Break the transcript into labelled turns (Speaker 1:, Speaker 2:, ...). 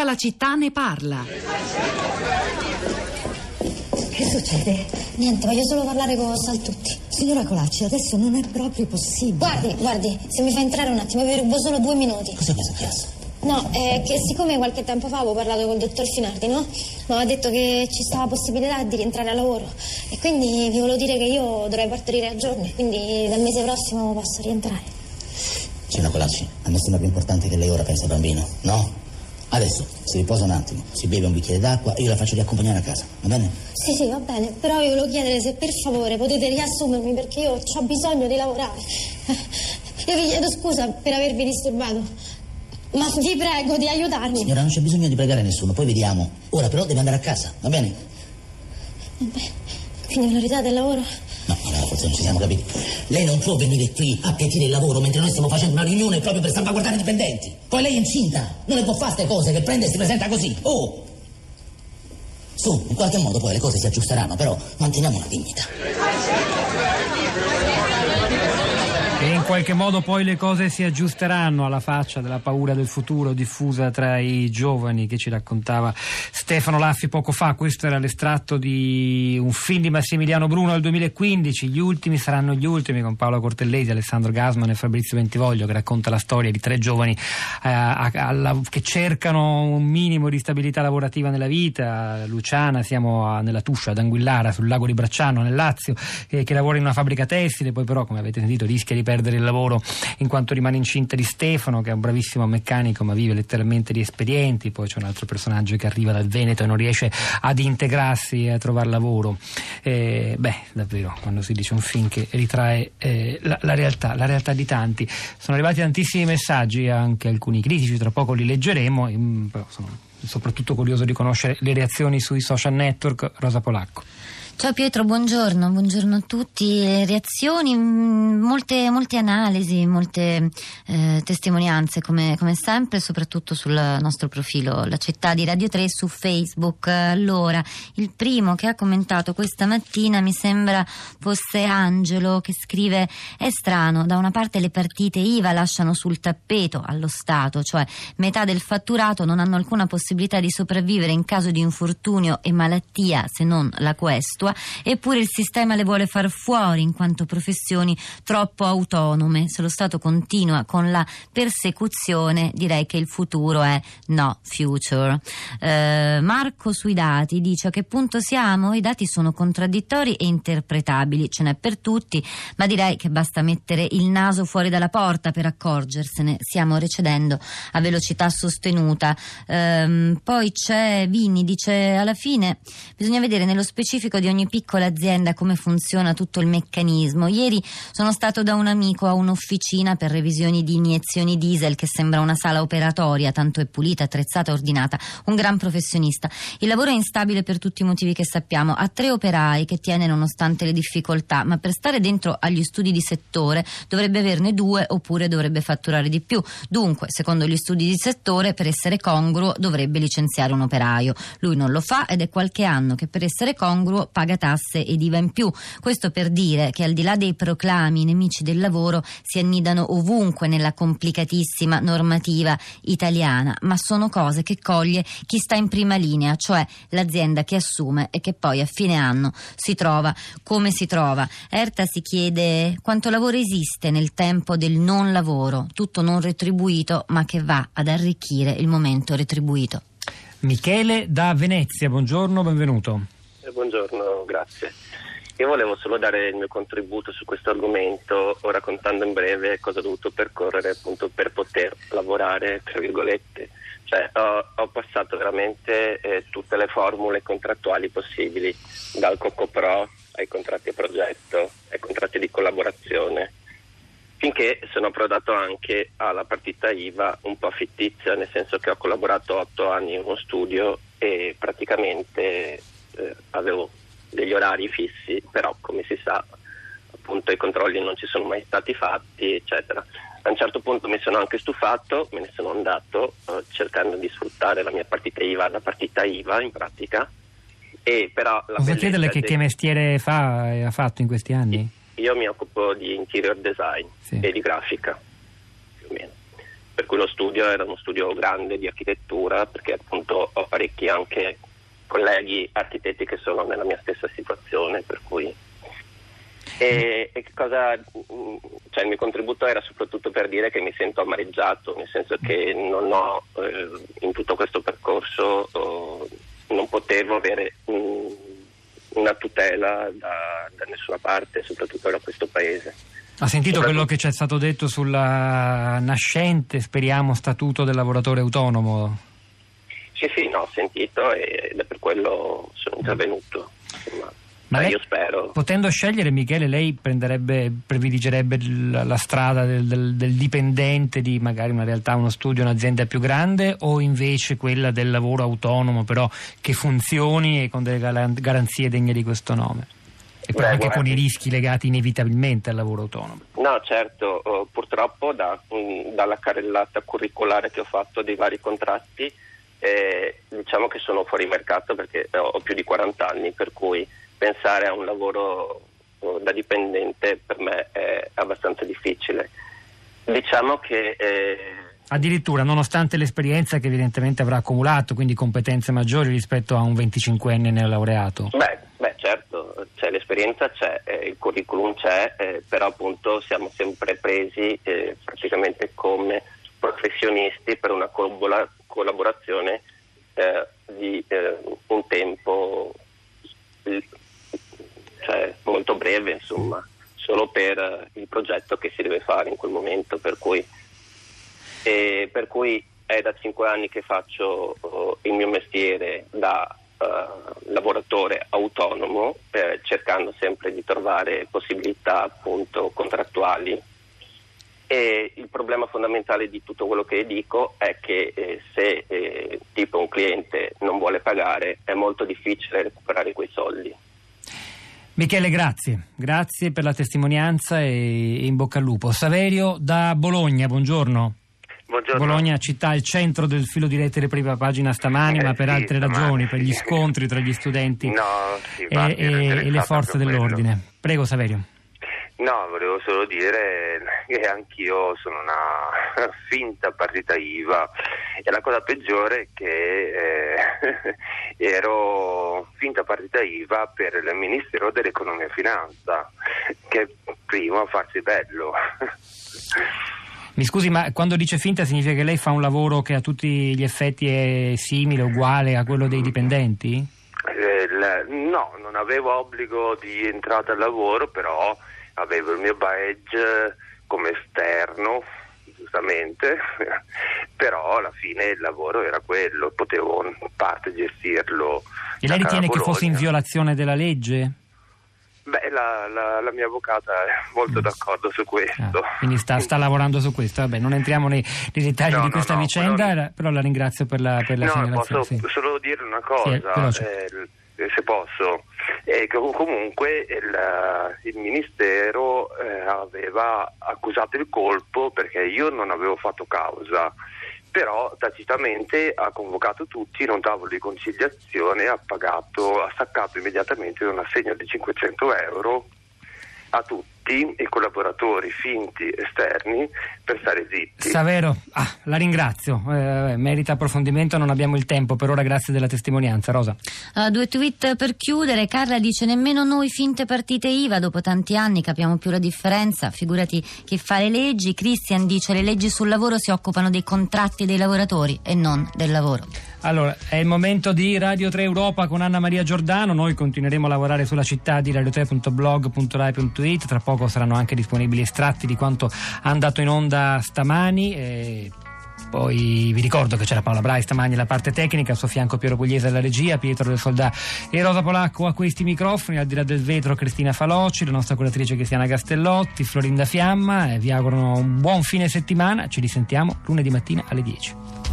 Speaker 1: Tutta la città ne parla.
Speaker 2: Che succede?
Speaker 3: Niente, voglio solo parlare con Saltutti.
Speaker 2: Signora Colacci, adesso non è proprio possibile.
Speaker 3: Guardi, guardi, se mi fa entrare un attimo, vi rubo solo due minuti.
Speaker 2: Cosa è successo?
Speaker 3: No, è che siccome qualche tempo fa avevo parlato col dottor Finardi, no? Mi aveva detto che ci stava possibilità di rientrare a lavoro. E quindi vi volevo dire che io dovrei partorire a giorni, quindi dal mese prossimo posso rientrare.
Speaker 2: Signora Colacci, a me sembra più importante che lei ora pensi al bambino, no? Adesso si riposa un attimo, si beve un bicchiere d'acqua e io la faccio riaccompagnare a casa, va bene?
Speaker 3: Sì, sì, va bene, però vi volevo chiedere se per favore potete riassumermi perché io ho bisogno di lavorare. Io vi chiedo scusa per avervi disturbato, ma vi prego di aiutarmi.
Speaker 2: Signora, non c'è bisogno di pregare nessuno, poi vediamo. Ora però deve andare a casa, va bene?
Speaker 3: Vabbè, quindi me lo ridate il lavoro?
Speaker 2: Forse non ci siamo capiti. Lei non può venire qui a piacere il lavoro mentre noi stiamo facendo una riunione proprio per salvaguardare i dipendenti. Poi lei è incinta, non le può fare queste cose che prende e si presenta così. Oh! Su, in qualche modo poi le cose si aggiusteranno, però manteniamo una dignità.
Speaker 4: E in qualche modo poi le cose si aggiusteranno alla faccia della paura del futuro diffusa tra i giovani che ci raccontava Stefano Laffi poco fa. Questo era l'estratto di un film di Massimiliano Bruno del 2015. Gli ultimi saranno gli ultimi con Paolo Cortellesi, Alessandro Gasman e Fabrizio Bentivoglio che racconta la storia di tre giovani eh, a, a, che cercano un minimo di stabilità lavorativa nella vita. Luciana, siamo a, nella Tuscia ad Anguillara sul lago di Bracciano nel Lazio, eh, che lavora in una fabbrica tessile, poi però come avete sentito rischia di perdere il lavoro in quanto rimane incinta di Stefano, che è un bravissimo meccanico ma vive letteralmente di espedienti. Poi c'è un altro personaggio che arriva dal Veneto e non riesce ad integrarsi e a trovare lavoro. Eh, beh, davvero, quando si dice un film che ritrae eh, la, la, realtà, la realtà di tanti. Sono arrivati tantissimi messaggi, anche alcuni critici, tra poco li leggeremo, però sono soprattutto curioso di conoscere le reazioni sui social network. Rosa Polacco.
Speaker 5: Ciao Pietro, buongiorno, buongiorno a tutti. Reazioni, mm, molte, molte analisi, molte eh, testimonianze come, come, sempre, soprattutto sul nostro profilo La città di Radio 3 su Facebook. Allora, il primo che ha commentato questa mattina mi sembra fosse Angelo che scrive è strano, da una parte le partite IVA lasciano sul tappeto allo Stato, cioè metà del fatturato non hanno alcuna possibilità di sopravvivere in caso di infortunio e malattia se non la questua lingua, eppure il sistema le vuole far fuori in quanto professioni troppo autonome. Se lo Stato continua con la persecuzione, direi che il futuro è no future. Eh, Marco sui dati dice a che punto siamo? I dati sono contraddittori e interpretabili, ce n'è per tutti, ma direi che basta mettere il naso fuori dalla porta per accorgersene. Stiamo recedendo a velocità sostenuta. Eh, poi c'è Vini, dice alla fine bisogna vedere nello specifico di ogni ogni piccola azienda come funziona tutto il meccanismo. Ieri sono stato da un amico a un'officina per revisioni di iniezioni diesel che sembra una sala operatoria, tanto è pulita, attrezzata, ordinata. Un gran professionista. Il lavoro è instabile per tutti i motivi che sappiamo. Ha tre operai che tiene nonostante le difficoltà, ma per stare dentro agli studi di settore dovrebbe averne due oppure dovrebbe fatturare di più. Dunque, secondo gli studi di settore, per essere congruo dovrebbe licenziare un operaio. Lui non lo fa ed è qualche anno che per essere congruo paga tasse ed IVA in più. Questo per dire che al di là dei proclami nemici del lavoro si annidano ovunque nella complicatissima normativa italiana, ma sono cose che coglie chi sta in prima linea, cioè l'azienda che assume e che poi a fine anno si trova come si trova. Erta si chiede quanto lavoro esiste nel tempo del non lavoro, tutto non retribuito, ma che va ad arricchire il momento retribuito.
Speaker 4: Michele da Venezia, buongiorno, benvenuto.
Speaker 6: Buongiorno, grazie. Io volevo solo dare il mio contributo su questo argomento, raccontando in breve cosa ho dovuto percorrere appunto per poter lavorare, tra virgolette. Cioè, ho, ho passato veramente eh, tutte le formule contrattuali possibili, dal Coco Pro ai contratti a progetto, ai contratti di collaborazione, finché sono approdato anche alla partita IVA un po' fittizia, nel senso che ho collaborato otto anni in uno studio e praticamente eh, avevo degli orari fissi, però come si sa appunto i controlli non ci sono mai stati fatti, eccetera. A un certo punto mi sono anche stufato, me ne sono andato eh, cercando di sfruttare la mia partita IVA, la partita IVA in pratica. E però la
Speaker 4: Posso chiederle che, che, mestiere fa e ha fatto in questi anni?
Speaker 6: Io mi occupo di interior design sì. e di grafica, più o meno per cui lo studio era uno studio grande di architettura, perché appunto ho parecchi anche colleghi architetti che sono nella mia stessa situazione, per cui... E, e cosa, cioè il mio contributo era soprattutto per dire che mi sento amareggiato, nel senso che non ho eh, in tutto questo percorso oh, non potevo avere um, una tutela da, da, nessuna parte, soprattutto da questo paese.
Speaker 4: Ha sentito quello che ci è stato detto sul nascente, speriamo, statuto del lavoratore autonomo?
Speaker 6: Ho sentito ed è per quello sono intervenuto. Insomma.
Speaker 4: Ma
Speaker 6: lei, io spero.
Speaker 4: Potendo scegliere, Michele, lei prediligerebbe la, la strada del, del, del, dipendente di magari una realtà, uno studio, un'azienda più grande o invece quella del lavoro autonomo, però che funzioni e con delle garanzie degne di questo nome? E poi Beh, anche guardi. con i rischi legati inevitabilmente al lavoro autonomo.
Speaker 6: No, certo, uh, purtroppo da, um, dalla carrellata curricolare che ho fatto dei vari contratti, eh, diciamo che sono fuori mercato perché ho più di 40 anni, per cui pensare a un lavoro uh, da dipendente per me è abbastanza difficile. Diciamo che... Eh,
Speaker 4: Addirittura, nonostante l'esperienza che evidentemente avrà accumulato, quindi competenze maggiori rispetto a un 25enne neolaureato?
Speaker 6: Beh, beh certo, cioè, l'esperienza c'è, eh, il curriculum c'è, eh, però appunto siamo sempre presi eh, praticamente come professionisti per una collaborazione eh, di eh, un tempo cioè, molto breve, insomma, solo per uh, il progetto che si deve fare in quel momento. Per cui, per cui è da cinque anni che faccio uh, il mio mestiere da uh, lavoratore autonomo, eh, cercando sempre di trovare possibilità appunto contrattuali. E il problema fondamentale di tutto quello che dico è che eh, se eh, tipo un cliente non vuole pagare è molto difficile recuperare quei soldi.
Speaker 4: Michele, grazie. Grazie per la testimonianza e in bocca al lupo. Saverio da Bologna, buongiorno.
Speaker 1: Buongiorno.
Speaker 4: Bologna città il centro del filo di lettere prima pagina stamani, eh, ma per sì, altre stamani, ragioni, per gli scontri tra gli studenti
Speaker 1: no, sì,
Speaker 4: e, e, e le forze dell'ordine.
Speaker 1: Quello.
Speaker 4: Prego Saverio.
Speaker 1: No, volevo solo dire che anch'io sono una finta partita IVA e la cosa peggiore è che eh, ero finta partita IVA per il Ministero dell'Economia e Finanza, che prima farsi bello.
Speaker 4: Mi scusi, ma quando dice finta significa che lei fa un lavoro che a tutti gli effetti è simile, uguale a quello dei dipendenti?
Speaker 1: Eh, no, non avevo obbligo di entrata al lavoro, però avevo il mio badge come esterno, giustamente, però alla fine il lavoro era quello, potevo in parte gestirlo.
Speaker 4: E lei ritiene che fosse in violazione della legge?
Speaker 1: Beh, la, la, la, mia avvocata è molto d'accordo su questo.
Speaker 4: Ah, quindi sta, sta, lavorando su questo. Vabbè, non entriamo nei, nei dettagli no, di questa no, vicenda, però... però la ringrazio per la, per la
Speaker 1: no,
Speaker 4: segnalazione.
Speaker 1: Posso sì. solo dire una cosa, sì, eh, se posso. Eh, comunque il, il Ministero eh, aveva accusato il colpo perché io non avevo fatto causa però tacitamente ha convocato tutti in un tavolo di conciliazione ha pagato, ha staccato immediatamente un assegno di 500 euro a tutti i collaboratori finti esterni per stare zitti.
Speaker 4: Savero, ah, la ringrazio, eh, merita approfondimento, non abbiamo il tempo, per ora grazie della testimonianza. Rosa.
Speaker 5: Uh, due tweet per chiudere, Carla dice nemmeno noi finte partite IVA dopo tanti anni capiamo più la differenza, figurati chi fa le leggi, Christian dice le leggi sul lavoro si occupano dei contratti dei lavoratori e non del lavoro.
Speaker 4: Allora, è il momento di Radio 3 Europa con Anna Maria Giordano. Noi continueremo a lavorare sulla città di radio3.blog.rai.it. Tra poco saranno anche disponibili estratti di quanto è andato in onda stamani. E... Poi vi ricordo che c'era Paola Brai stamani alla parte tecnica, al suo fianco Piero Pugliese alla regia, Pietro del Soldà e Rosa Polacco a questi microfoni, al di là del vetro Cristina Faloci, la nostra curatrice Cristiana Castellotti, Florinda Fiamma. vi auguro un buon fine settimana, ci risentiamo lunedì mattina alle 10.